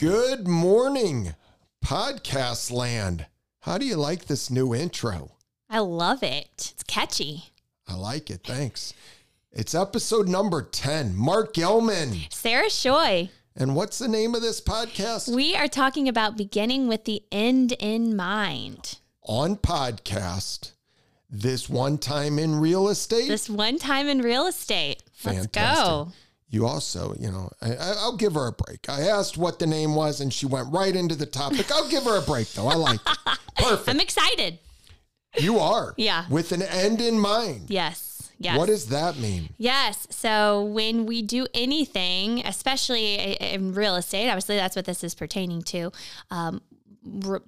Good morning, podcast land. How do you like this new intro? I love it. It's catchy. I like it. Thanks. It's episode number 10. Mark Gelman. Sarah Shoy. And what's the name of this podcast? We are talking about beginning with the end in mind. On podcast, this one time in real estate. This one time in real estate. Let's go. You also, you know, I, I- I'll give her a break. I asked what the name was and she went right into the topic. I'll give her a break though. I like it. Perfect. I'm excited. You are. Yeah. With an end in mind. Yes. Yes. What does that mean? Yes. So when we do anything, especially in real estate, obviously that's what this is pertaining to. Um, r-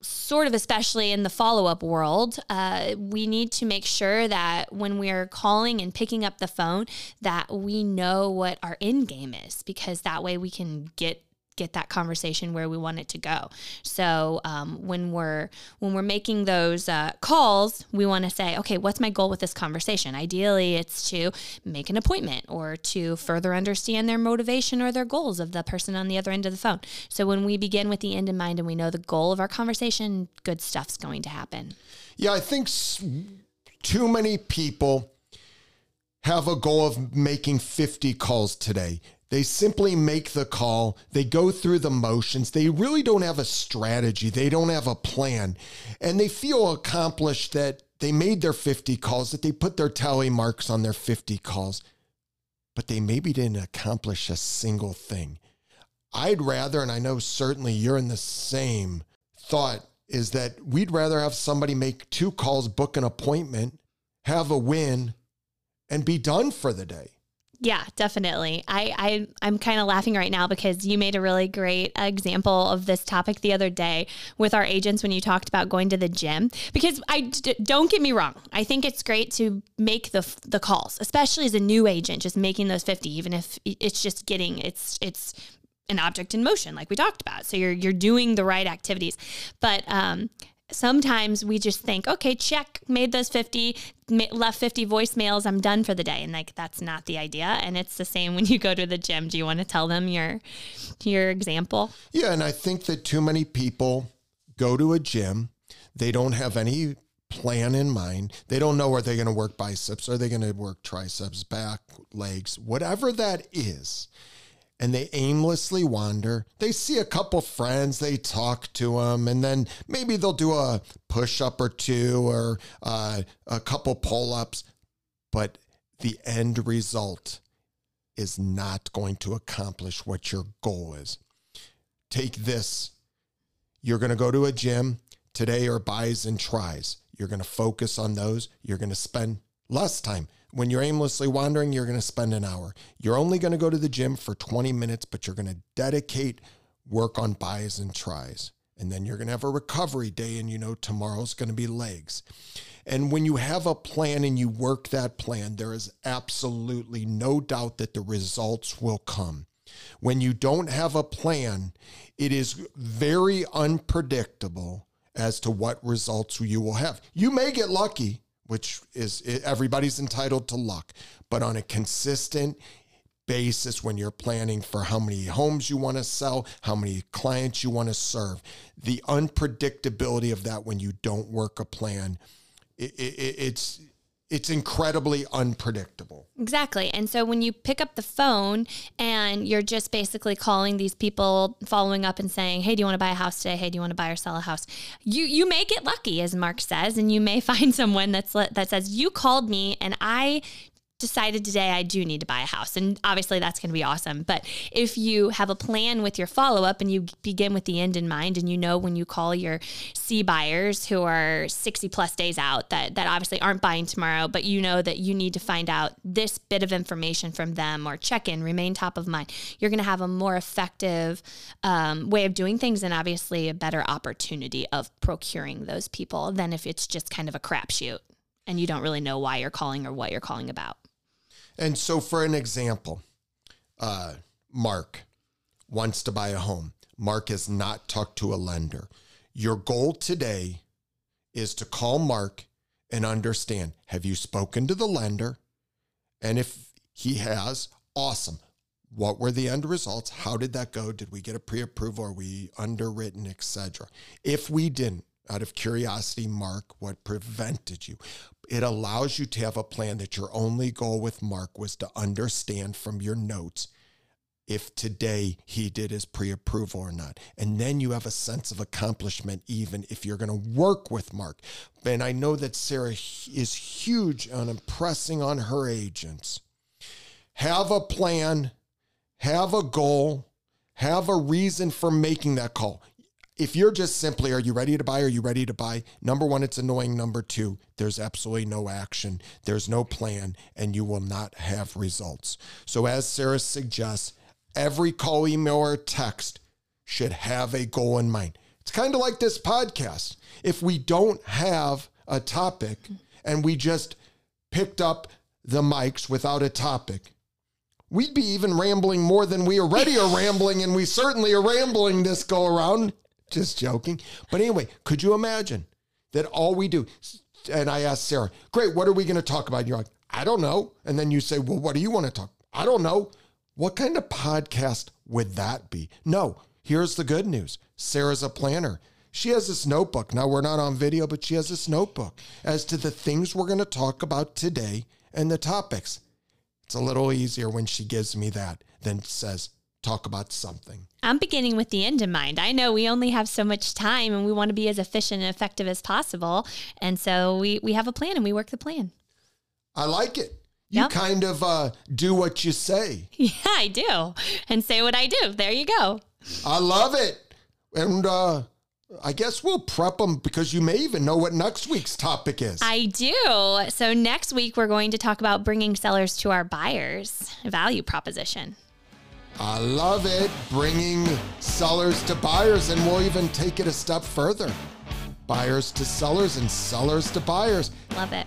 sort of, especially in the follow up world, uh, we need to make sure that when we are calling and picking up the phone, that we know what our end game is, because that way we can get get that conversation where we want it to go. So um, when we're when we're making those uh, calls, we want to say, okay, what's my goal with this conversation? Ideally, it's to make an appointment or to further understand their motivation or their goals of the person on the other end of the phone. So when we begin with the end in mind and we know the goal of our conversation, good stuff's going to happen. Yeah, I think too many people have a goal of making 50 calls today. They simply make the call, they go through the motions, they really don't have a strategy, they don't have a plan, and they feel accomplished that they made their 50 calls, that they put their tally marks on their 50 calls, but they maybe didn't accomplish a single thing. I'd rather, and I know certainly you're in the same thought, is that we'd rather have somebody make two calls, book an appointment, have a win, and be done for the day. Yeah, definitely. I, I I'm kind of laughing right now because you made a really great example of this topic the other day with our agents when you talked about going to the gym. Because I d- don't get me wrong, I think it's great to make the the calls, especially as a new agent, just making those 50, even if it's just getting it's it's an object in motion, like we talked about. So you're you're doing the right activities, but um, sometimes we just think, okay, check, made those 50, left 50 voicemails, I'm done for the day. And like, that's not the idea. And it's the same when you go to the gym. Do you want to tell them your, your example? Yeah, and I think that too many people go to a gym, they don't have any plan in mind. They don't know are they going to work biceps, are they going to work triceps, back, legs, whatever that is. And they aimlessly wander. They see a couple friends, they talk to them, and then maybe they'll do a push up or two or uh, a couple pull ups. But the end result is not going to accomplish what your goal is take this. You're going to go to a gym today or buys and tries. You're going to focus on those. You're going to spend less time. When you're aimlessly wandering, you're going to spend an hour. You're only going to go to the gym for 20 minutes, but you're going to dedicate work on buys and tries. And then you're going to have a recovery day, and you know tomorrow's going to be legs. And when you have a plan and you work that plan, there is absolutely no doubt that the results will come. When you don't have a plan, it is very unpredictable as to what results you will have. You may get lucky, which is everybody's entitled to luck, but on a consistent basis when you're planning for how many homes you want to sell, how many clients you want to serve, the unpredictability of that when you don't work a plan, it, it, it's it's incredibly unpredictable. Exactly. And so when you pick up the phone and you're just basically calling these people, following up and saying, "Hey, do you want to buy a house today? Hey, do you want to buy or sell a house?" You you may get lucky, as Mark says, and you may find someone that's that says, "You called me and I decided today I do need to buy a house. And obviously that's going to be awesome. But if you have a plan with your follow up and you begin with the end in mind and you know when you call your C buyers who are 60 plus days out that, that obviously aren't buying tomorrow, but you know that you need to find out this bit of information from them or check in, remain top of mind, you're going to have a more effective um, way of doing things and obviously a better opportunity of procuring those people than if it's just kind of a crapshoot and you don't really know why you're calling or what you're calling about. And so, for an example, uh, Mark wants to buy a home. Mark has not talked to a lender. Your goal today is to call Mark and understand have you spoken to the lender? And if he has, awesome. what were the end results? How did that go? Did we get a pre-approval? Are we underwritten, etc.? If we didn't, out of curiosity, Mark, what prevented you? It allows you to have a plan that your only goal with Mark was to understand from your notes if today he did his pre approval or not. And then you have a sense of accomplishment, even if you're going to work with Mark. And I know that Sarah is huge on impressing on her agents. Have a plan, have a goal, have a reason for making that call. If you're just simply, are you ready to buy? Are you ready to buy? Number one, it's annoying. Number two, there's absolutely no action. There's no plan, and you will not have results. So, as Sarah suggests, every call, email, or text should have a goal in mind. It's kind of like this podcast. If we don't have a topic and we just picked up the mics without a topic, we'd be even rambling more than we already are rambling, and we certainly are rambling this go around. Just joking. But anyway, could you imagine that all we do, and I asked Sarah, great, what are we going to talk about? And you're like, I don't know. And then you say, well, what do you want to talk? I don't know. What kind of podcast would that be? No, here's the good news Sarah's a planner. She has this notebook. Now, we're not on video, but she has this notebook as to the things we're going to talk about today and the topics. It's a little easier when she gives me that than says, talk about something. I'm beginning with the end in mind. I know we only have so much time and we want to be as efficient and effective as possible. And so we, we have a plan and we work the plan. I like it. You yep. kind of uh, do what you say. Yeah, I do. And say what I do. There you go. I love it. And uh, I guess we'll prep them because you may even know what next week's topic is. I do. So, next week, we're going to talk about bringing sellers to our buyers value proposition. I love it. Bringing sellers to buyers, and we'll even take it a step further buyers to sellers and sellers to buyers. Love it.